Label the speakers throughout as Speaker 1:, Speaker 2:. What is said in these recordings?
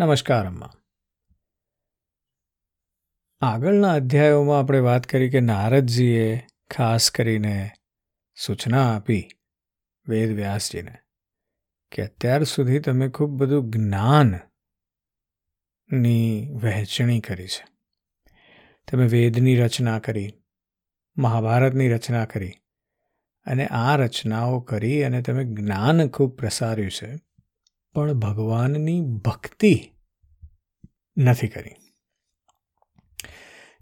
Speaker 1: નમસ્કાર અમ્મા આગળના અધ્યાયોમાં આપણે વાત કરી કે નારદજીએ ખાસ કરીને સૂચના આપી વેદ વ્યાસજીને કે અત્યાર સુધી તમે ખૂબ બધું જ્ઞાનની વહેંચણી કરી છે. તમે વેદની રચના કરી, મહાભારતની રચના કરી અને આ રચનાઓ કરી અને તમે જ્ઞાન ખૂબ પ્રસાર્યું છે. પણ ભગવાનની ભક્તિ નથી કરી.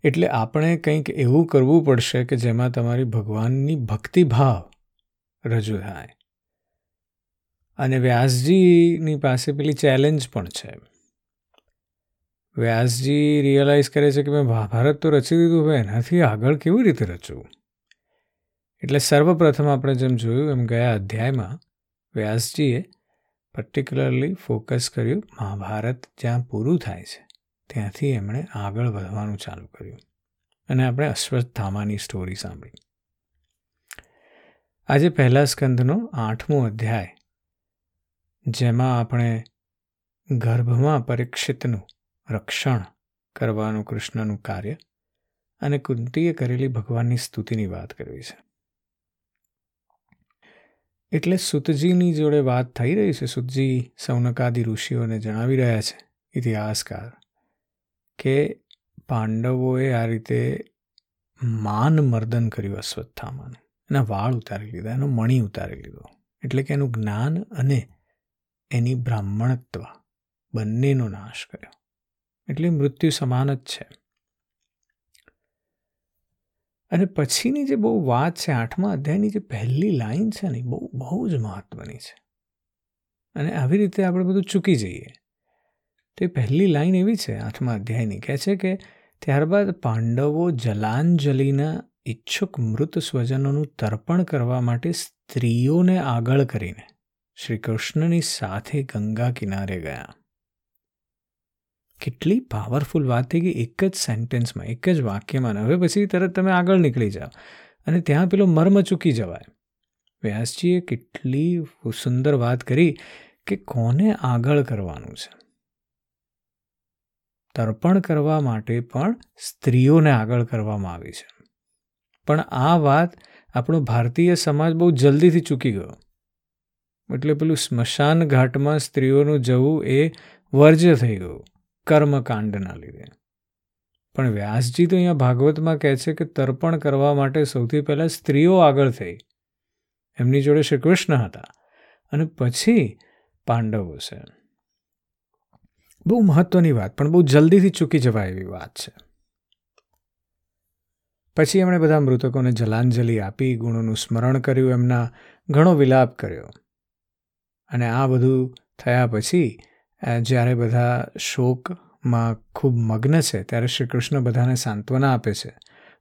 Speaker 1: એટલે આપણે કંઈક એવું કરવું પડશે કે જેમાં તમારી ભગવાનની ભક્તિભાવ રજૂ થાય. અને વ્યાસજીની પાસે પેલી ચેલેન્જ પણ છે. વ્યાસજી રિયલાઇઝ કરે છે કે મેં ભારત તો રચી દીધું, હવે એનાથી આગળ કેવી રીતે રચવું? એટલે સર્વપ્રથમ આપણે જેમ જોયું એમ ગયા અધ્યાયમાં વ્યાસજીએ પર્ટિક્યુલરલી ફોકસ કર્યું, મહાભારત જ્યાં પૂરું થાય છે, ત્યાંથી એમણે આગળ વધવાનું ચાલુ કર્યું. અને આપણે અશ્વત્થામાની સ્ટોરી સાંભળી. આજે પહેલા સ્કંદનો આઠમો અધ્યાય, જેમાં આપણે ગર્ભમાં પરીક્ષિતનું રક્ષણ કરવાનું કૃષ્ણનું કાર્ય અને કુંતીએ કરેલી ભગવાનની સ્તુતિની વાત કરવી છે. એટલે સુતજીની જોડે વાત થઈ રહી છે. સુતજી સૌનકાદિ ઋષિઓને જણાવી રહ્યા છે ઇતિહાસકાર કે પાંડવોએ આ રીતે માન મર્દન કર્યું અશ્વત્થામાને. એના વાળ ઉતારી લીધા, એનો મણી ઉતારી લીધો. એટલે કે એનું જ્ઞાન અને એની બ્રાહ્મણત્વ બંનેનો નાશ કર્યો. એટલે મૃત્યુ સમાન જ છે. અને પછીની જે બહુ વાત છે, આઠમા અધ્યાયની જે પહેલી લાઈન છે ને બહુ બહુ જ મહત્વની છે. અને આવી રીતે આપણે બધું ચૂકી જઈએ. તો એ પહેલી લાઈન એવી છે, આઠમા અધ્યાયની. કહે છે કે, ત્યારબાદ પાંડવો જલાંજલિના ઈચ્છુક મૃત સ્વજનોનું તર્પણ કરવા માટે સ્ત્રીઓને આગળ કરીને શ્રી કૃષ્ણની સાથે ગંગા કિનારે ગયા. કેટલી પાવરફુલ વાત થઈ ગઈ એક જ સેન્ટેન્સમાં એક જ વાક્યમાં હવે પછી તરત તમે આગળ નીકળી જાઓ. અને ત્યાં પેલો મર્મ ચૂકી જવાય. વ્યાસજીએ કેટલી સુંદર વાત કરી કે કોને આગળ કરવાનું છે? તર્પણ કરવા માટે પણ સ્ત્રીઓને આગળ કરવામાં આવી છે. પણ આ વાત આપણો ભારતીય સમાજ બહુ જલ્દીથી ચૂકી ગયો. એટલે પેલું સ્મશાન ઘાટમાં સ્ત્રીઓનું જવું એ વર્જ્ય થઈ ગયું. કર્મકાંડના લીધે. પણ વ્યાસજી તો અહીંયા ભાગવતમાં કહે છે કે તર્પણ કરવા માટે સૌથી પહેલાં સ્ત્રીઓ આગળ થઈ. એમની જોડે શ્રી કૃષ્ણ હતા અને પછી પાંડવો છે. બહુ મહત્વની વાત, પણ બહુ જલ્દીથી ચૂકી જવાય એવી વાત છે. પછી એમણે બધા મૃતકોને જલાંજલિ આપી, ગુણોનું સ્મરણ કર્યું, એમના ઘણો વિલાપ કર્યો. અને આ બધું થયા પછી જ્યારે બધા શોકમાં ખૂબ મગ્ન છે, ત્યારે શ્રી કૃષ્ણ બધાને સાંત્વના આપે છે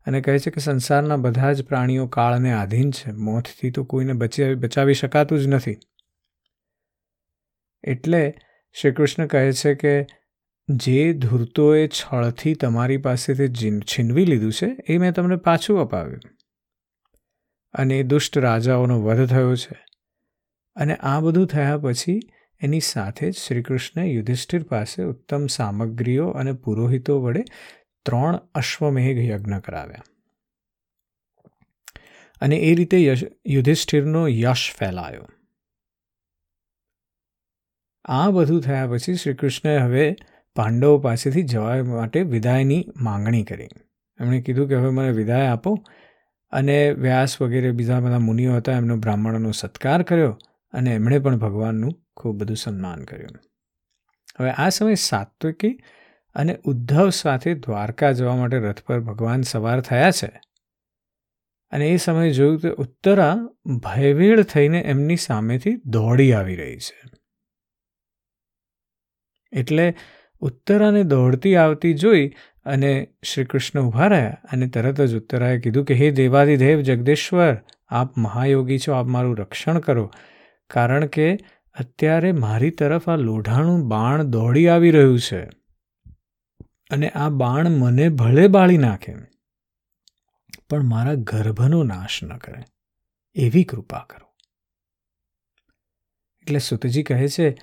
Speaker 1: અને કહે છે કે સંસારના બધા જ પ્રાણીઓ કાળને આધીન છે. મોતથી તો કોઈને બચી, બચાવી શકાતું જ નથી. એટલે શ્રી કૃષ્ણ કહે છે કે જે ધૂર્તોએ છળથી તમારી પાસેથી છીનવી લીધું છે, એ મેં તમને પાછું અપાવ્યું. અને દુષ્ટ રાજાઓનો વધ થયો છે. અને આ બધું થયા પછી એની સાથે જ શ્રીકૃષ્ણે યુધિષ્ઠિર પાસે ઉત્તમ સામગ્રીઓ અને પુરોહિતો વડે ત્રણ અશ્વમેઘ યજ્ઞ કરાવ્યા. અને એ રીતે યુધિષ્ઠિરનો યશ ફેલાયો. આ બધું થયા પછી શ્રીકૃષ્ણએ હવે પાંડવો પાસેથી જવા માટે વિદાયની માંગણી કરી. એમણે કીધું કે હવે મને વિદાય આપો. અને વ્યાસ વગેરે બીજા બધા મુનિઓ હતા એમનો બ્રાહ્મણોનો સત્કાર કર્યો. અને એમણે પણ ભગવાનનું ખૂબ બધું સન્માન કર્યું. હવે આ સમયે સાત્વિકી અને ઉદ્ધવ સાથે દ્વારકા જવા માટે રથ પર ભગવાન સવાર થયા છે. અને એ સમયે જોયું કે ઉત્તરા ભયભીળ થઈને એમની સામેથી દોડી આવી રહી છે. એટલે ઉત્તરાને દોડતી આવતી જોઈ અને શ્રી કૃષ્ણ ઊભા રહ્યા અને તરત જ ઉત્તરાએ કીધું કે, હે દેવાદિદેવ જગદેશ્વર, આપ મહાયોગી છો, આપ મારું રક્ષણ કરો. કારણ કે અત્યારે મારી તરફ આ લોઢાણું બાણ દોડી આવી રહ્યું છે અને આ બાણ મને ભલે બાળી નાખે, પણ મારા ગર્ભનો નાશ ન કરે. એવી કૃપા કરો. એટલે સુતજી કહે છે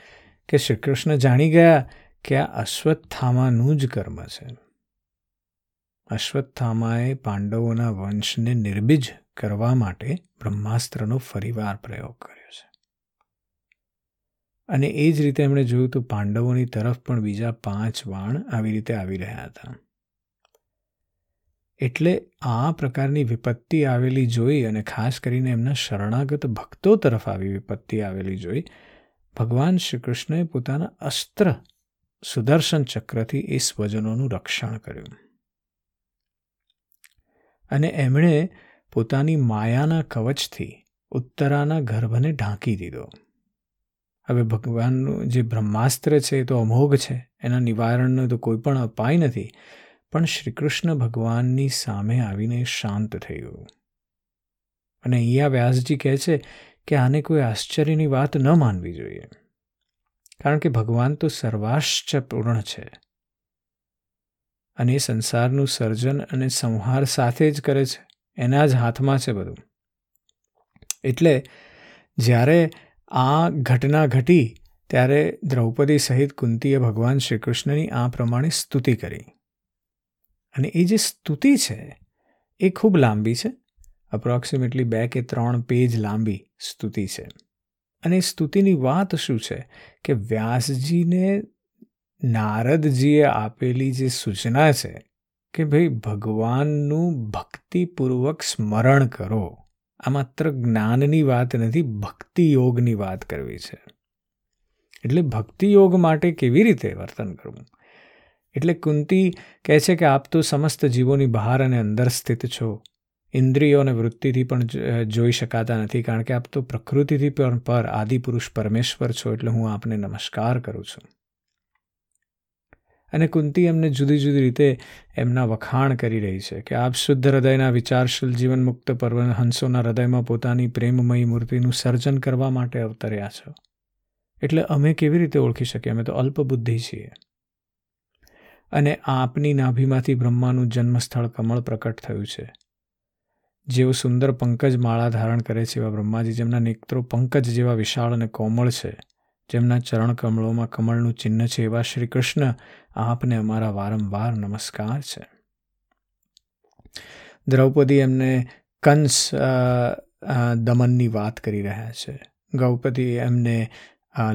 Speaker 1: કે શ્રીકૃષ્ણ જાણી ગયા કે આ અશ્વત્થામાનું જ કર્મ છે. અશ્વત્થામાએ પાંડવોના વંશને નિર્બીજ કરવા માટે બ્રહ્માસ્ત્રનો ફરીવાર પ્રયોગ કર્યો. અને એ જ રીતે એમણે જોયું તો પાંડવોની તરફ પણ બીજા પાંચ વાણ આવી રીતે આવી રહ્યા હતા. એટલે આ પ્રકારની વિપત્તિ આવેલી જોઈ અને ખાસ કરીને એમના શરણાગત ભક્તો તરફ આવી વિપત્તિ આવેલી જોઈ, ભગવાન શ્રી કૃષ્ણએ પોતાના અસ્ત્ર સુદર્શન ચક્રથી એ સ્વજનોનું રક્ષણ કર્યું. અને એમણે પોતાની માયાના કવચથી ઉત્તરાના ગર્ભને ઢાંકી દીધો. હવે ભગવાનનું જે બ્રહ્માસ્ત્ર છે એ તો અમોઘ છે, એના નિવારણનો તો કોઈ પણ અપાય નથી. પણ શ્રીકૃષ્ણ ભગવાનની સામે આવીને શાંત થઈ અને અહીંયા વ્યાસજી કહે છે કે આને કોઈ આશ્ચર્યની વાત ન માનવી જોઈએ. કારણ કે ભગવાન તો સર્વાશ્ચપૂર્ણ છે. અને એ સંસારનું સર્જન અને સંહાર સાથે જ કરે છે. એના જ હાથમાં છે બધું. એટલે જ્યારે આ ઘટના ઘટી ત્યારે દ્રૌપદી સહિત કુંતીએ ભગવાન શ્રી કૃષ્ણની આ પ્રમાણે સ્તુતિ કરી. અને એ જે સ્તુતિ છે, એ ખૂબ લાંબી છે. અપ્રોક્સિમેટલી બે કે ત્રણ પેજ લાંબી સ્તુતિ છે. અને સ્તુતિની વાત શું છે? કે વ્યાસજીને નારદજીએ આપેલી જે સૂચના છે કે ભાઈ ભગવાનનું ભક્તિપૂર્વક સ્મરણ કરો. આ માત્ર જ્ઞાનની વાત નથી, ભક્તિ યોગની વાત કરવી છે. એટલે ભક્તિ યોગ માટે કેવી રીતે વર્તન કરવું? એટલે કુંતી કહે છે કે આપ તો સમસ્ત જીવોની બહાર અને અંદર સ્થિત છો. ઇન્દ્રિયો અને વૃત્તિથી પણ જોઈ શકાતા નથી, કારણ કે આપ તો પ્રકૃતિથી પણ પર આદિપુરુષ પરમેશ્વર છો, એટલે હું આપને નમસ્કાર કરું છું. અને કુંતી એમને જુદી જુદી રીતે એમના વખાણ કરી રહી છે કે આપ શુદ્ધ હૃદયના વિચારશીલ જીવનમુક્ત પર્વ હંસોના હૃદયમાં પોતાની પ્રેમમયી મૂર્તિનું સર્જન કરવા માટે અવતર્યા છો. એટલે અમે કેવી રીતે ઓળખી શકીએ? અમે તો અલ્પબુદ્ધિ છીએ. અને આપની નાભીમાંથી બ્રહ્માનું જન્મસ્થળ કમળ પ્રકટ થયું છે. જેઓ સુંદર પંકજ માળા ધારણ કરે છે એવા બ્રહ્માજી, જેમના નેત્રો પંકજ જેવા વિશાળ અને કોમળ છે. જેમના ચરણ કમળોમાં કમળનું ચિહ્ન છે એવા શ્રી કૃષ્ણ આપને અમારા વારંવાર નમસ્કાર છે. દ્રૌપદી એમને કંસ દમનની વાત કરી રહ્યા છે. ગૌપદી એમને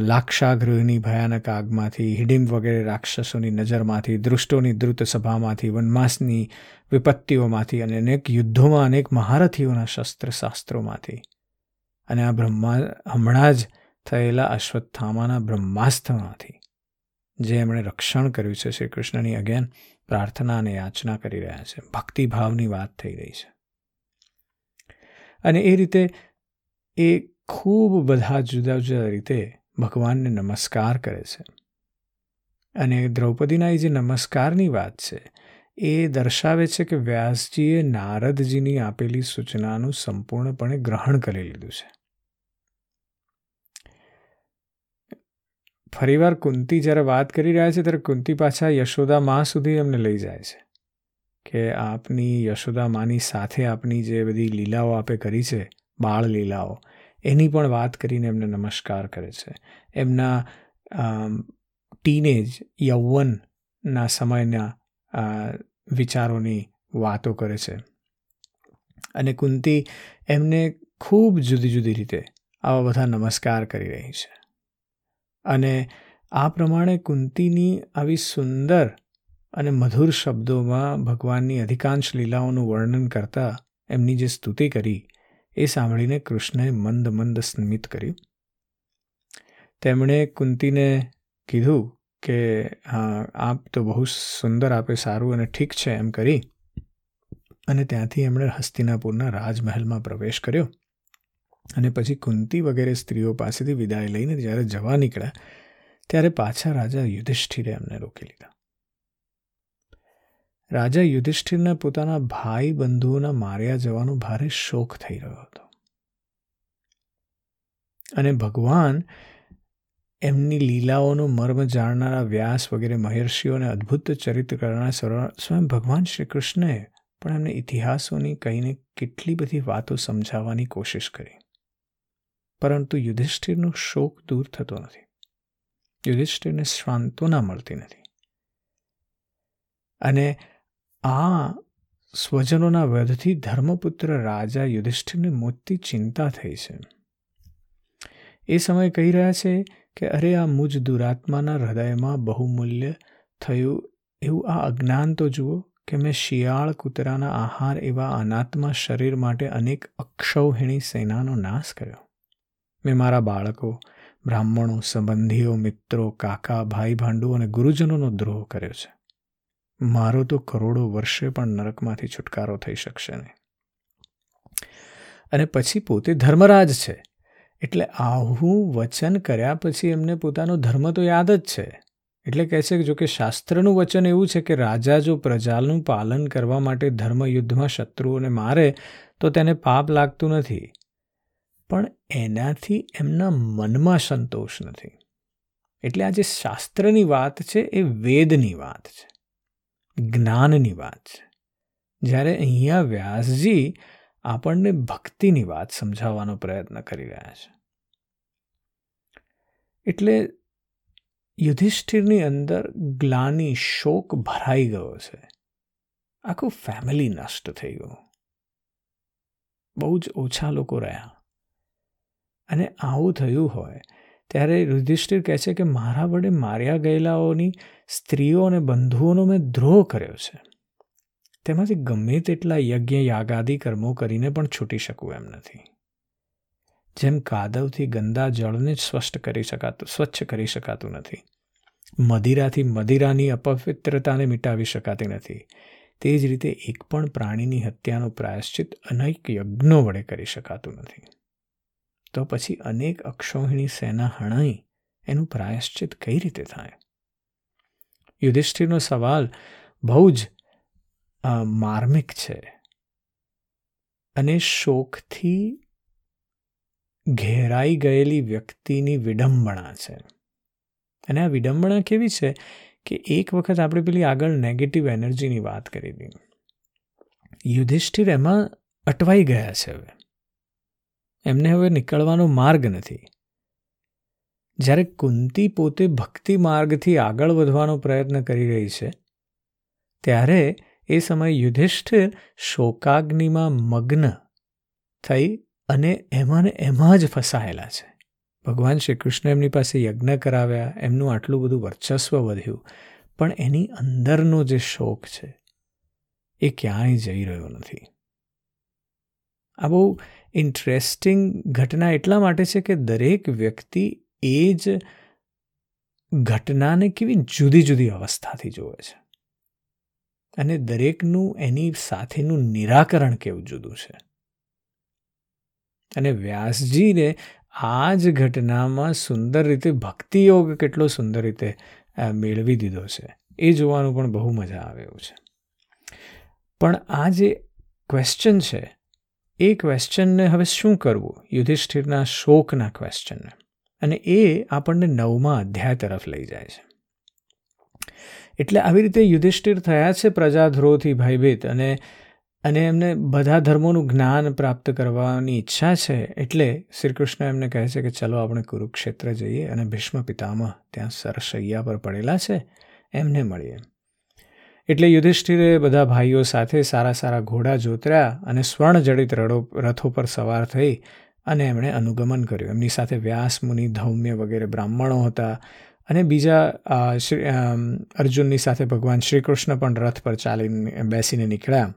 Speaker 1: લાક્ષાગૃહની ભયાનક આગમાંથી, હિડિમ વગેરે રાક્ષસોની નજરમાંથી, દૃષ્ટોની દ્રુત સભામાંથી વનમાસની વિપત્તિઓમાંથી અને અનેક યુદ્ધોમાં અનેક મહારથીઓના શસ્ત્ર શાસ્ત્રોમાંથી અને આ બ્રહ્મા, હમણાં જ થયેલા અશ્વત્થામાના બ્રહ્માસ્ત્રમાંથી, જે એમણે રક્ષણ કર્યું છે શ્રી કૃષ્ણની અગેન પ્રાર્થના અને યાચના કરી રહ્યા છે. ભક્તિભાવની વાત થઈ રહી છે. અને એ રીતે એ ખૂબ બધા જુદા જુદા રીતે ભગવાનને નમસ્કાર કરે છે. અને દ્રૌપદીના એ જે નમસ્કારની વાત છે, એ દર્શાવે છે કે વ્યાસજીએ નારદજીની આપેલી સૂચનાનું સંપૂર્ણપણે ગ્રહણ કરી લીધું છે. ફરીવાર કુંતી જ્યારે વાત કરી રહ્યા છે, ત્યારે કુંતી પાછા યશોદા મા સુધી એમને લઈ જાય છે. કે આપની યશોદા માની સાથે આપની જે બધી લીલાઓ આપે કરી છે, બાળ લીલાઓ, એની પણ વાત કરીને એમને નમસ્કાર કરે છે. એમના ટીનેજ યૌવનના સમયના વિચારોની વાતો કરે છે. અને કુંતી એમને ખૂબ જુદી જુદી રીતે આવા બધા નમસ્કાર કરી રહી છે. અને આ પ્રમાણે કુંતીની આવી સુંદર અને મધુર શબ્દોમાં ભગવાનની અધિકાંશ લીલાઓનું વર્ણન કરતા એમની જે સ્તુતિ કરી, એ સાંભળીને કૃષ્ણએ મંદ મંદ સ્મિત કર્યું. તેમણે કુંતીને કીધું કે, હા, આપ તો બહુ સુંદર, આપે સારું અને ઠીક છે, એમ કરી અને ત્યાંથી એમણે હસ્તિનાપુરના રાજમહેલમાં પ્રવેશ કર્યો. અને પછી કુંતી વગેરે સ્ત્રીઓ પાસેથી વિદાય લઈને જ્યારે જવા નીકળ્યા, ત્યારે પાછા રાજા યુધિષ્ઠિરે એમને રોકી લીધા. રાજા યુધિષ્ઠિરને પોતાના ભાઈ બંધુઓના માર્યા જવાનો ભારે શોક થઈ રહ્યો હતો. અને ભગવાન એમની લીલાઓનો મર્મ જાણનારા વ્યાસ વગેરે મહર્ષિઓને અદ્ભુત ચરિત્ર કરનાર સ્વયં ભગવાન શ્રી કૃષ્ણએ પણ એમને ઇતિહાસોની કહીને કેટલી બધી વાતો સમજાવવાની કોશિશ કરી. પરંતુ યુધિષ્ઠિરનો શોક દૂર થતો નથી. યુધિષ્ઠિરને શ્વાંતોના મળતી નથી. અને આ સ્વજનોના વધથી ધર્મપુત્ર રાજા યુધિષ્ઠિરને મોટી ચિંતા થઈ છે. એ સમયે કહી રહ્યા છે કે, અરે, આ મુજ દુરાત્માના હૃદયમાં બહુમૂલ્ય થયું એવું આ અજ્ઞાન તો જુઓ કે મેં શિયાળ કૂતરાના આહાર એવા અનાત્મા શરીર માટે અનેક અક્ષૌહિણી સેનાનો નાશ કર્યો. મેં મારા બાળકો, બ્રાહ્મણો, સંબંધીઓ, મિત્રો, કાકા, ભાઈ, ભાંડુ અને ગુરુજનોનો દ્રોહ કર્યો છે. મારો તો કરોડો વર્ષે પણ નરકમાંથી છુટકારો થઈ શકશે નહીં. અને પછી પોતે ધર્મરાજ છે. એટલે આવું વચન કર્યા પછી એમને પોતાનો ધર્મ તો યાદ જ છે. એટલે કહે છે જો કે શાસ્ત્રનું વચન એવું છે કે રાજા જો પ્રજાનું પાલન કરવા માટે ધર્મયુદ્ધમાં શત્રુઓને મારે, તો તેને પાપ લાગતું નથી. પણ એનાથી એમના મનમાં સંતોષ નથી. એટલે આ જે શાસ્ત્રની વાત છે, એ વેદની વાત છે. જ્ઞાનની વાત છે. જ્યારે અહીંયા વ્યાસજી આપણને ભક્તિની વાત સમજાવવાનો પ્રયત્ન કરી રહ્યા છે. એટલે યુધિષ્ઠિરની અંદર ગ્લાની શોક ભરાઈ ગયો છે. આખું ફેમિલી નષ્ટ થઈ ગયું. બહુ જ ઓછા લોકો રહ્યા. અને આવું થયું હોય, ત્યારે યુધિષ્ઠિર કહે છે કે મારા વડે માર્યા ગયેલાઓની સ્ત્રીઓ અને બંધુઓનો મેં દ્રોહ કર્યો છે. તેમાંથી ગમે તેટલા યજ્ઞ, યાગાદી કર્મો કરીને પણ છૂટી શકું એમ નથી. જેમ કાદવથી ગંદા જળને સ્વચ્છ કરી શકાતું, સ્વચ્છ કરી શકાતું નથી. મદિરાથી મદિરાની અપવિત્રતાને મિટાવી શકાતી નથી. તે જ રીતે એક પણ પ્રાણીની હત્યાનો પ્રાયશ્ચિત અનેક યજ્ઞો વડે કરી શકાતું નથી. તો પછી અનેક અક્ષોહિણી સેના હણાઈ એનું પ્રાયશ્ચિત કઈ રીતે થાય? યુધિષ્ઠિરનો સવાલ બહુ જ માર્મિક છે અને શોકથી ઘેરાઈ ગયેલી વ્યક્તિની વિડંબણા છે. અને આ વિડંબણા કેવી છે કે એક વખત આપણે પેલી આગળ નેગેટિવ એનર્જીની વાત કરી હતી. યુધિષ્ઠિર એમાં અટવાઈ ગયા છે હવે. એમને હવે નીકળવાનો માર્ગ નથી. જ્યારે કુંતી પોતે ભક્તિ માર્ગથી આગળ વધવાનો પ્રયત્ન કરી રહી છે, ત્યારે એ સમયે યુધિષ્ઠિર શોકાગ્નિમાં મગ્ન થઈ અને એમાં એમાં જ ફસાયેલા છે. ભગવાન શ્રી કૃષ્ણ એમની પાસે યજ્ઞ કરાવ્યા, એમનું આટલું બધું વર્ચસ્વ વધ્યું, પણ એની અંદરનો જે શોક છે એ ક્યાંય જઈ રહ્યો નથી. આ બહુ ઇન્ટરેસ્ટિંગ ઘટના એટલા માટે છે કે દરેક વ્યક્તિ એ જ ઘટનાને કેવી જુદી જુદી અવસ્થાથી જોવે છે. અને દરેકનું એની સાથેનું નિરાકરણ કેવું જુદું છે. અને વ્યાસજીને આ જ ઘટનામાં સુંદર રીતે ભક્તિયોગ કેટલો સુંદર રીતે મેળવી દીધો છે. એ જોવાનું પણ બહુ મજા આવે એવું છે. પણ આ જે ક્વેશ્ચન છે એ ક્વેશ્ચનને હવે શું કરવું? યુધિષ્ઠિરના શોકના ક્વેશ્ચનને અને એ આપણને નવમા અધ્યાય તરફ લઈ જાય છે. એટલે આવી રીતે યુધિષ્ઠિર થયા છે પ્રજાધ્રોહથી ભયભીત અને અને એમને બધા ધર્મોનું જ્ઞાન પ્રાપ્ત કરવાની ઈચ્છા છે એટલે શ્રી કૃષ્ણ એમને કહે છે કે ચલો આપણે કુરુક્ષેત્ર જઈએ અને ભીષ્મ પિતામહ ત્યાં સરસૈયા પર પડેલા છે. એમને મળીએ. એટલે યુધિષ્ઠિરે બધા ભાઈઓ સાથે સારા સારા ઘોડા જોતર્યા અને સ્વર્ણજડિત રડો રથો પર સવાર થઈ અને એમણે અનુગમન કર્યું. એમની સાથે વ્યાસ, મુનિ, ધૌમ્ય વગેરે બ્રાહ્મણો હતા અને બીજા શ્રી અર્જુનની સાથે ભગવાન શ્રી કૃષ્ણ પણ રથ પર ચાલીને બેસીને નીકળ્યા.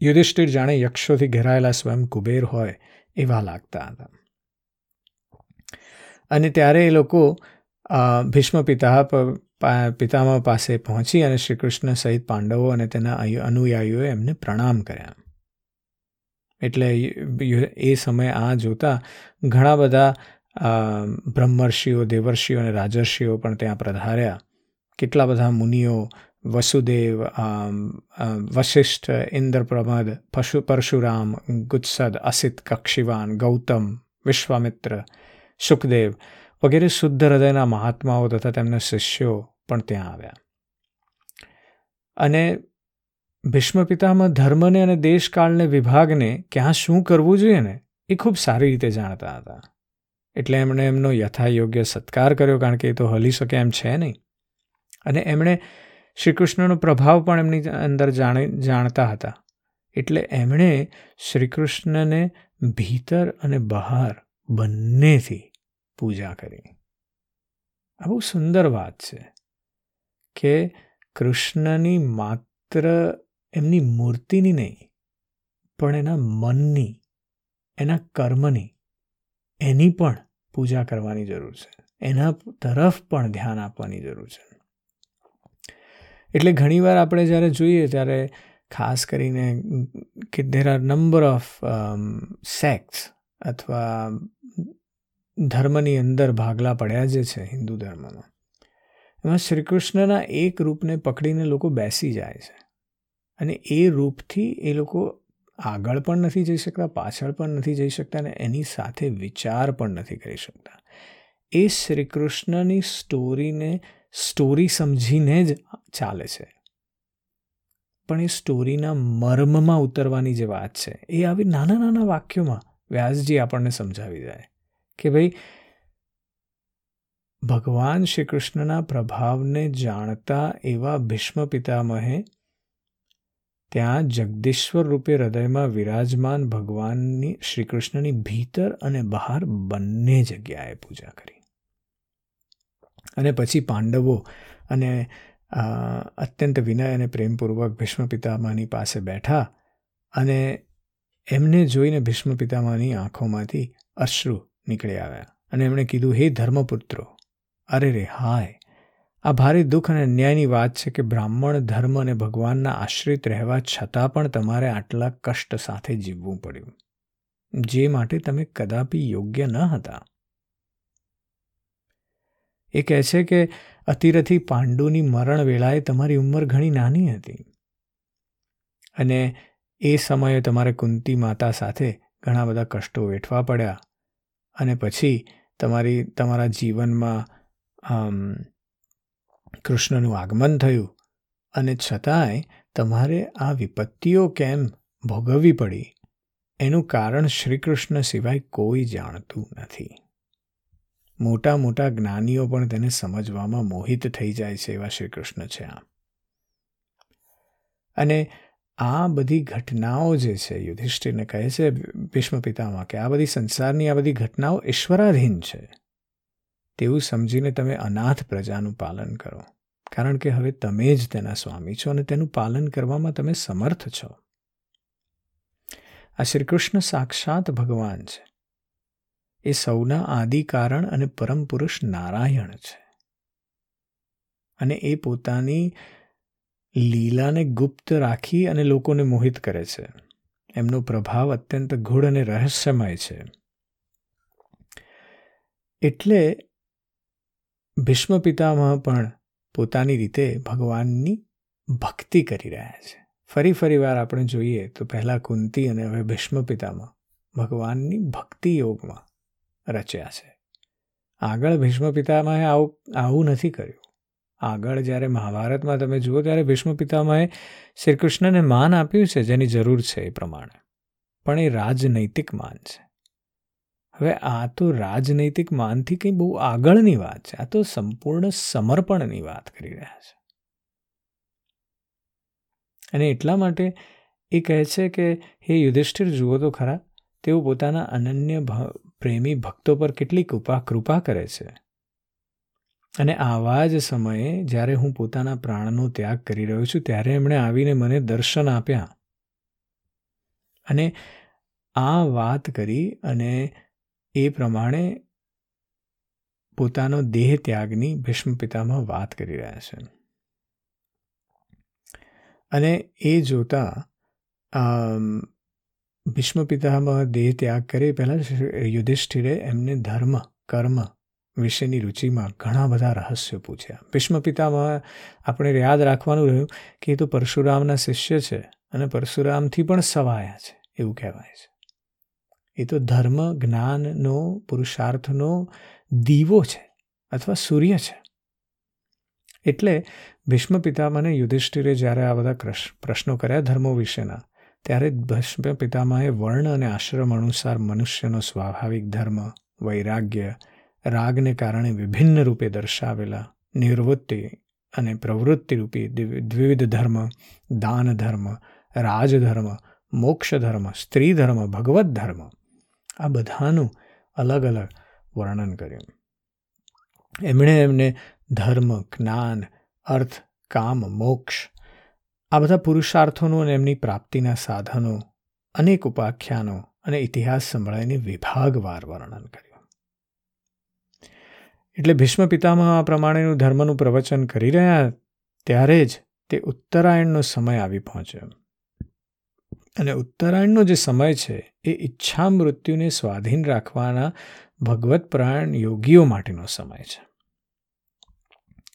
Speaker 1: યુધિષ્ઠિર જાણે યક્ષોથી ઘેરાયેલા સ્વયં કુબેર હોય એવા લાગતા હતા. અને ત્યારે એ લોકો ભીષ્મ પિતા પિતામહ પાસે પહોંચી અને શ્રી કૃષ્ણ સહિત પાંડવો અને તેના અનુયાયીઓએ એમને પ્રણામ કર્યા. એટલે એ સમયે આ જોતા ઘણા બધા બ્રહ્મર્ષિઓ, દેવર્ષિઓ અને રાજર્ષિઓ પણ ત્યાં પધાર્યા કેટલા બધા મુનિઓ, વસુદેવ વશિષ્ઠ ઇન્દ્રપ્રમદ, પશુ, પરશુરામ ગુત્સદ અસિત, કક્ષિવાન, ગૌતમ, વિશ્વામિત્ર, સુખદેવ વગેરે શુદ્ધ હૃદયના મહાત્માઓ તથા તેમના શિષ્યો પણ ત્યાં આવ્યા. અને ભીષ્મ પિતામાં ધર્મને અને દેશકાળને વિભાગને ક્યાં શું કરવું જોઈએ ને, એ ખૂબ સારી રીતે જાણતા હતા. એટલે એમણે એમનો યથાયોગ્ય સત્કાર કર્યો, કારણ કે એ તો હલી શકે એમ છે નહીં. અને એમણે શ્રી કૃષ્ણનો પ્રભાવ પણ એમની અંદર જાણે, જાણતા હતા. એટલે એમણે શ્રી કૃષ્ણને ભીતર અને બહાર બંનેથી પૂજા કરી. આ બહુ સુંદર વાત છે કે કૃષ્ણની માત્ર એમની મૂર્તિની નહીં, પણ એના મનની, એના કર્મની, એની પણ પૂજા કરવાની જરૂર છે. એના તરફ પણ ધ્યાન આપવાની જરૂર છે. એટલે ઘણીવાર આપણે જ્યારે જોઈએ ત્યારે ખાસ કરીને કે there are number of sects અથવા ધર્મની અંદર ભાગલા પડ્યા જે છે, હિન્દુ ધર્મમાં. એમાં શ્રી કૃષ્ણના એક રૂપને પકડીને લોકો બેસી જાય છે. અને એ રૂપથી એ લોકો આગળ પણ નથી જઈ શકતા, પાછળ પણ નથી જઈ શકતા અને એની સાથે વિચાર પણ નથી કરી શકતા. એ શ્રી કૃષ્ણની સ્ટોરીને, સ્ટોરી સમજીને જ ચાલે છે. પણ એ સ્ટોરીના મર્મમાં ઉતરવાની જે વાત છે, એ આવી નાના નાના વાક્યોમાં વ્યાસજી આપણને સમજાવી જાય. કે ભાઈ, ભગવાન શ્રી કૃષ્ણના પ્રભાવને જાણતા એવા ભીષ્મ પિતામહે ત્યાં જગદીશ્વર રૂપે હૃદયમાં વિરાજમાન ભગવાનની શ્રી કૃષ્ણની ભીતર અને બહાર બંને જગ્યાએ પૂજા કરી. અને પછી પાંડવો અને અત્યંત વિનય અને પ્રેમપૂર્વક ભીષ્મ પિતામાની પાસે બેઠા અને એમને જોઈને ભીષ્મ પિતામાની આંખોમાંથી અશ્રુ નીકળી આવ્યા અને એમણે કીધું, હે ધર્મપુત્રો, અરે રે, હાય. આ ભારે દુઃખ અને અન્યાયની વાત છે કે બ્રાહ્મણ ધર્મ અને ભગવાનના આશ્રિત રહેવા છતાં પણ તમારે આટલા કષ્ટ સાથે જીવવું પડ્યું. જે માટે તમે કદાપી યોગ્ય ન હતા. એ કહે છે કે અતિરથી પાંડુની મરણ વેળાએ તમારી ઉંમર ઘણી નાની હતી. અને એ સમયે તમારે કુંતી માતા સાથે ઘણા બધા કષ્ટો વેઠવા પડ્યા. અને પછી તમારી, તમારા જીવનમાં કૃષ્ણનું આગમન થયું અને છતાંય તમારે આ વિપત્તિઓ કેમ ભોગવવી પડી? એનું કારણ શ્રી કૃષ્ણ સિવાય કોઈ જાણતું નથી. મોટા મોટા જ્ઞાનીઓ પણ તેને સમજવામાં મોહિત થઈ જાય છે એવા શ્રી કૃષ્ણ છે આ અને આ બધી ઘટનાઓ જે છે, યુધિષ્ઠિરને કહે છે ભીષ્મ પિતામાં કે આ બધી સંસારની આ બધી ઘટનાઓ ઈશ્વરાધીન છે. તેવું સમજીને તમે અનાથ પ્રજાનું પાલન કરો. કારણ કે હવે તમે જ તેના સ્વામી છો અને તેનું પાલન કરવામાં તમે સમર્થ છો. આ શ્રી કૃષ્ણ સાક્ષાત ભગવાન છે. એ સૌના આદિ કારણ અને પરમ પુરુષ નારાયણ છે. અને એ પોતાની લીલાને ગુપ્ત રાખી અને લોકોને મોહિત કરે છે. એમનો પ્રભાવ અત્યંત ગૂઢ અને રહસ્યમય છે. એટલે ભીષ્મ પિતામહ પણ પોતાની રીતે ભગવાનની ભક્તિ કરી રહ્યા છે. ફરી ફરી વાર આપણે જોઈએ તો પહેલાં કુંતી અને હવે ભીષ્મ પિતામહ ભગવાનની ભક્તિ યોગમાં રચ્યા છે. આગળ ભીષ્મ પિતામહે આવું આવું નથી કર્યું. આગળ જ્યારે મહાભારતમાં તમે જુઓ ત્યારે ભીષ્મ પિતામહે શ્રી કૃષ્ણને માન આપ્યું છે, જેની જરૂર છે એ પ્રમાણે. પણ એ રાજનૈતિક માન છે. હવે આ તો રાજનૈતિક માનથી કંઈ બહુ આગળની વાત છે. આ તો સંપૂર્ણ સમર્પણની વાત કરી રહ્યા છે. અને એટલા માટે એ કહે છે કે, હે યુધિષ્ઠિર, જુઓ તો ખરા, તેઓ પોતાના અનન્ય પ્રેમી ભક્તો પર કેટલી કૃપા કૃપા કરે છે. અને આવા જ સમયે જ્યારે હું પોતાના પ્રાણનો ત્યાગ કરી રહ્યો છું, ત્યારે એમણે આવીને મને દર્શન આપ્યા. અને આ વાત કરી અને એ પ્રમાણે પોતાનો દેહ ત્યાગની ભીષ્મ પિતામાં વાત કરી રહ્યા છે. અને એ જોતા ભીષ્મ પિતામાં દેહ ત્યાગ કરે, પહેલાં યુધિષ્ઠિરે એમને ધર્મ, કર્મ વિશેની રુચિમાં ઘણા બધા રહસ્યો પૂછ્યા. ભીષ્મ પિતામાં આપણે યાદ રાખવાનું રહ્યું કે એ તો પરશુરામના શિષ્ય છે અને પરશુરામથી પણ સવાયા છે, એવું કહેવાય છે. એ તો ધર્મ, જ્ઞાનનો, પુરુષાર્થનો દીવો છે અથવા સૂર્ય છે. એટલે ભીષ્મ પિતામાને યુધિષ્ઠિરે જ્યારે આ બધા પ્રશ્નો કર્યા ધર્મો વિશેના, ત્યારે ભીષ્મ પિતામાએ વર્ણ અને આશ્રમ અનુસાર મનુષ્યનો સ્વાભાવિક ધર્મ, વૈરાગ્ય રાગને કારણે વિભિન્ન રૂપે દર્શાવેલા નિવૃત્તિ અને પ્રવૃત્તિરૂપી દ્વિવિધ ધર્મ, દાન ધર્મ રાજધર્મ મોક્ષ ધર્મ, સ્ત્રી ધર્મ, ભગવત ધર્મ, આ બધાનું અલગ અલગ વર્ણન કર્યું. એમણે એમને ધર્મ, જ્ઞાન, અર્થ, કામ, મોક્ષ, આ બધા પુરુષાર્થોનું અને એમની પ્રાપ્તિના સાધનો, અનેક ઉપાખ્યાનો અને ઇતિહાસ સંભળાવીને વિભાગવાર વર્ણન કર્યું. એટલે ભીષ્મ પિતામહ આ પ્રમાણેનું ધર્મનું પ્રવચન કરી રહ્યા ત્યારે જ તે ઉત્તરાયણનો સમય આવી પહોંચ્યો. અને ઉત્તરાયણનો જે સમય છે, એ ઈચ્છા મૃત્યુને સ્વાધીન રાખવાના ભગવત પ્રાણ યોગીઓ માટેનો સમય છે.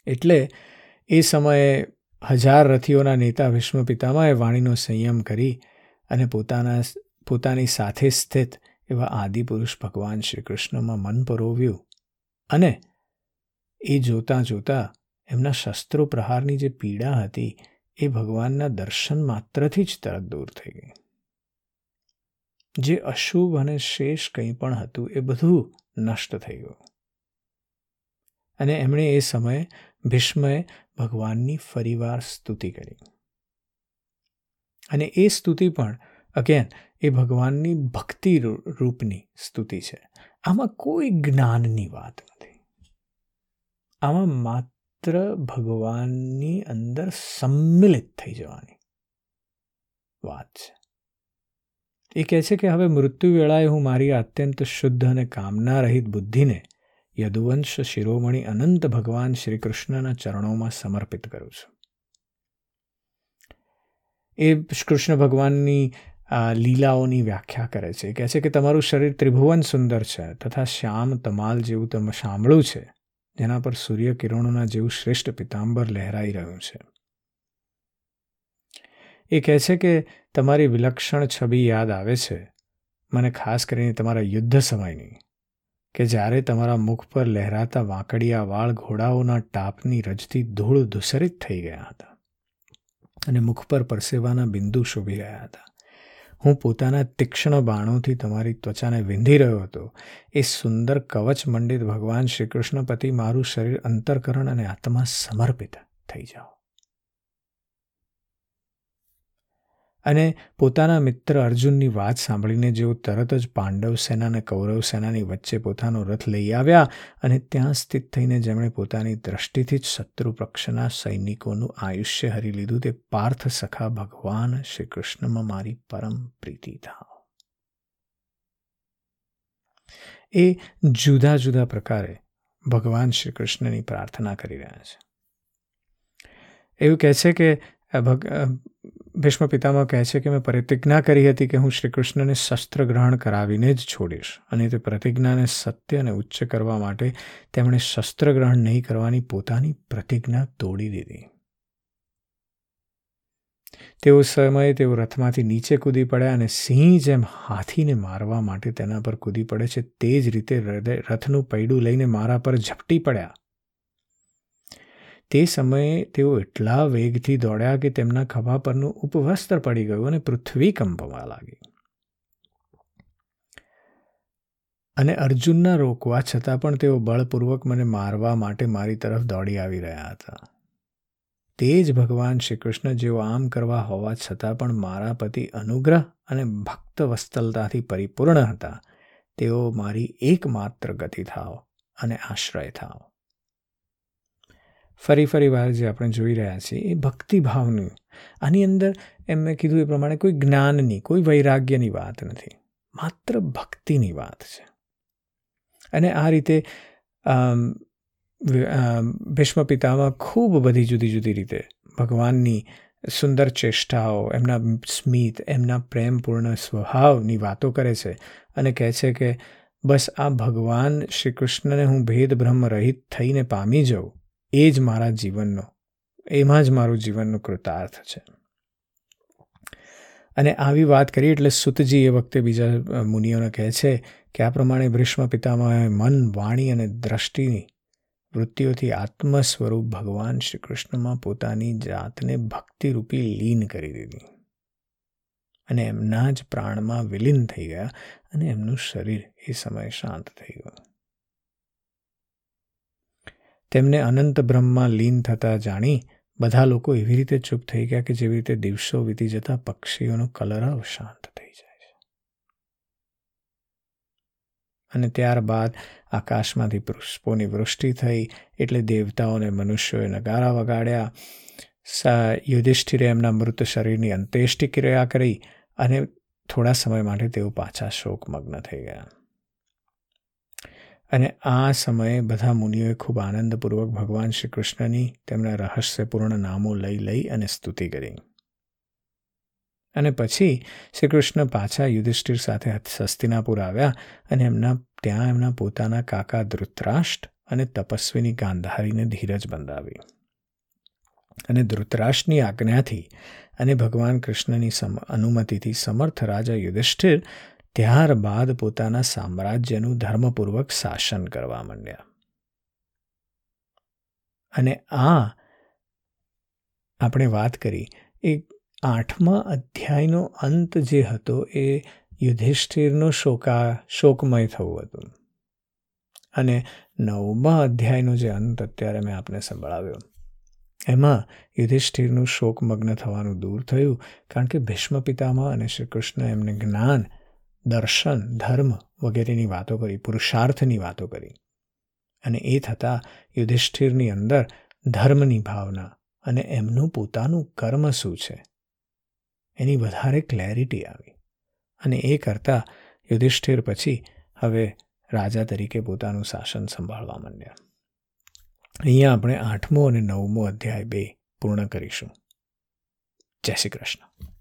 Speaker 1: એટલે એ સમયે હજાર રથીઓના નેતા ભીષ્મ પિતામહે વાણીનો સંયમ કરી અને પોતાના પોતાની સાથે સ્થિત એવા આદિપુરુષ ભગવાન શ્રી કૃષ્ણમાં મન પરોવ્યું અને એ જોતાં જોતાં એમના શસ્ત્રો પ્રહારની જે પીડા હતી એ ભગવાનના દર્શન માત્રથી જ તરત દૂર થઈ ગઈ. જે અશુભ અને શેષ કંઈ પણ હતું એ બધું નષ્ટ થઈ ગયું. અને એમણે એ સમયે ભીષ્મએ ભગવાનની ફરીવાર સ્તુતિ કરી. અને એ સ્તુતિ પણ, અગેન, એ ભગવાનની ભક્તિ રૂપની સ્તુતિ છે. આમાં કોઈ જ્ઞાનની વાત આમાં માત્ર ભગવાનની અંદર સંમિલિત થઈ જવાની વાત છે. એ કહે છે કે હવે મૃત્યુ વેળાએ હું મારી અત્યંત શુદ્ધ અને કામના રહિત બુદ્ધિને યદુવંશ શિરોમણી અનંત ભગવાન શ્રી કૃષ્ણના ચરણોમાં સમર્પિત કરું છું. એ કૃષ્ણ ભગવાનની લીલાઓની વ્યાખ્યા કરે છે. કહે છે કે તમારું શરીર ત્રિભુવન સુંદર છે તથા શ્યામ, તમાલ જેવું તમે સાંભળું છે. જેના પર સૂર્યકિરણોના જેવું શ્રેષ્ઠ પિતાંબર લહેરાઈ રહ્યું છે. એ કહે છે કે તમારી વિલક્ષણ છબી યાદ આવે છે, મને ખાસ કરીને તમારા યુદ્ધ સમયની, કે જ્યારે તમારા મુખ પર લહેરાતા વાંકડિયા વાળ ઘોડાઓના ટાપની રજથી ધૂળ ધૂસરિત થઈ ગયા હતા અને મુખ પર પરસેવાના બિંદુ શોભી રહ્યા હતા. હું પોતાના તીક્ષ્ણ બાણોથી તમારી ત્વચાને વિંધી રહ્યો હતો. એ સુંદર કવચ મંડિત ભગવાન શ્રી કૃષ્ણ પતિ મારું શરીર અંતરકરણ અને આત્મા સમર્પિત થઈ જાઓ. અને પોતાના મિત્ર અર્જુનની વાત સાંભળીને જેઓ તરત જ પાંડવ સેના અને કૌરવ સેનાની વચ્ચે પોતાનો રથ લઈ આવ્યા અને ત્યાં સ્થિત થઈને જેમણે પોતાની દ્રષ્ટિથી જ શત્રુ પક્ષના સૈનિકોનું આયુષ્ય હરી લીધું તે પાર્થ સખા ભગવાન શ્રી કૃષ્ણમાં મારી પરમ પ્રીતિ થા એ જુદા જુદા પ્રકારે ભગવાન શ્રી કૃષ્ણની પ્રાર્થના કરી રહ્યા છે. એવું કહે છે કે ભીષ્મ પિતામાં કહે છે કે મેં પ્રતિજ્ઞા કરી હતી કે હું શ્રી કૃષ્ણને શસ્ત્ર ગ્રહણ કરાવીને જ છોડીશ. અને તે પ્રતિજ્ઞાને સત્ય અને ઉચ્ચ કરવા માટે તેમણે શસ્ત્ર ગ્રહણ નહીં કરવાની પોતાની પ્રતિજ્ઞા તોડી દીધી. તેઓ સમયે તેઓ રથમાંથી નીચે કૂદી પડ્યા અને સિંહ જેમ હાથીને મારવા માટે તેના પર કૂદી પડે છે, તે જ રીતે હૃદય રથનું પૈડું લઈને મારા પર ઝપટી પડ્યા. તે સમયે તેઓ એટલા વેગથી દોડ્યા કે તેમના ખભા પરનું ઉપવસ્ત્ર પડી ગયું અને પૃથ્વી કંપવા લાગી. અને અર્જુનના રોકવા છતાં પણ તેઓ બળપૂર્વક મને મારવા માટે મારી તરફ દોડી આવી રહ્યા હતા. તે જ ભગવાન શ્રી કૃષ્ણ જેઓ આમ કરવા હોવા છતાં પણ મારા પતિ અનુગ્રહ અને ભક્ત વસ્તલતાથી પરિપૂર્ણ હતા. તેઓ મારી એકમાત્ર ગતિ થાવ અને આશ્રય થાવ ફરી ફરી વાર જે આપણે જોઈ રહ્યા છીએ, એ ભક્તિભાવનું. આની અંદર એમ મેં કીધું એ પ્રમાણે કોઈ જ્ઞાનની, કોઈ વૈરાગ્યની વાત નથી. માત્ર ભક્તિની વાત છે. અને આ રીતે ભીષ્મ પિતામાં ખૂબ બધી જુદી જુદી રીતે ભગવાનની સુંદર ચેષ્ટાઓ, એમના સ્મિત, એમના પ્રેમપૂર્ણ સ્વભાવની વાતો કરે છે અને કહે છે કે, બસ આ ભગવાન શ્રી કૃષ્ણને હું ભેદ બ્રહ્મ રહિત થઈને પામી જાઉં. એ જ મારા જીવનનો, એમાં જ મારું જીવનનો કૃતાર્થ છે. અને આવી વાત કરી એટલે સુતજી એ વખતે બીજા મુનિઓને કહે છે કે આ પ્રમાણે ભ્રીષ્મ પિતામહે મન, વાણી અને દ્રષ્ટિની વૃત્તિઓથી આત્મ સ્વરૂપ ભગવાન શ્રી કૃષ્ણમાં પોતાની જાતને ભક્તિરૂપી લીન કરી દીધી. અને એમના જ પ્રાણમાં વિલીન થઈ ગયા અને એમનું શરીર એ સમયે શાંત થઈ ગયું. તેમને અનંત બ્રહ્મમાં લીન થતા જાણી બધા લોકો એવી રીતે ચૂપ થઈ ગયા કે જેવી રીતે દિવસો વીતી જતા પક્ષીઓનો કલરવ શાંત થઈ જાય છે. અને ત્યારબાદ આકાશમાંથી પુષ્પોની વૃષ્ટિ થઈ એટલે દેવતાઓને મનુષ્યોએ નગારા વગાડ્યા. યુધિષ્ઠિરે એમના મૃત શરીરની અંત્યેષ્ટિ ક્રિયા કરી અને થોડા સમય માટે તેઓ પાછા શોકમગ્ન થઈ ગયા. અને આ સમયે બધા મુનિઓએ ખૂબ આનંદપૂર્વક ભગવાન શ્રી કૃષ્ણની તેમના રહસ્યપૂર્ણ નામો લઈ લઈ અને સ્તુતિ કરી. અને પછી શ્રી કૃષ્ણ પાછા યુધિષ્ઠિર સાથે સસ્તિનાપુર આવ્યા અને એમના, ત્યાં એમના પોતાના કાકા ધૃતરાષ્ટ્ર અને તપસ્વીની ગાંધારીને ધીરજ બંધાવી. અને ધૃતરાષ્ટ્રની આજ્ઞાથી અને ભગવાન કૃષ્ણની અનુમતિથી સમર્થ રાજા યુધિષ્ઠિર ત્યારબાદ પોતાના સામ્રાજ્યનું ધર્મપૂર્વક શાસન કરવા માંડ્યા. અને આ આપણે વાત કરી, એ આઠમા અધ્યાયનો અંત જે હતો, એ યુધિષ્ઠિરનો શોકા, શોકમય થવું હતું. અને નવમા અધ્યાયનો જે અંત અત્યારે મેં આપને સંભળાવ્યો, એમાં યુધિષ્ઠિરનું શોકમગ્ન થવાનું દૂર થયું, કારણ કે ભીષ્મ પિતામાં અને શ્રી કૃષ્ણ એમને જ્ઞાન દર્શન, ધર્મ વગેરેની વાતો કરી, પુરુષાર્થની વાતો કરી. અને એ થતાં યુધિષ્ઠિરની અંદર ધર્મની ભાવના અને એમનું પોતાનું કર્મ શું છે? એની વધારે ક્લેરિટી આવી. અને એ કરતાં યુધિષ્ઠિર પછી હવે રાજા તરીકે પોતાનું શાસન સંભાળવા માંડ્યા. અહીંયા આપણે આઠમો અને નવમો અધ્યાય બે પૂર્ણ કરીશું. જય શ્રી કૃષ્ણ.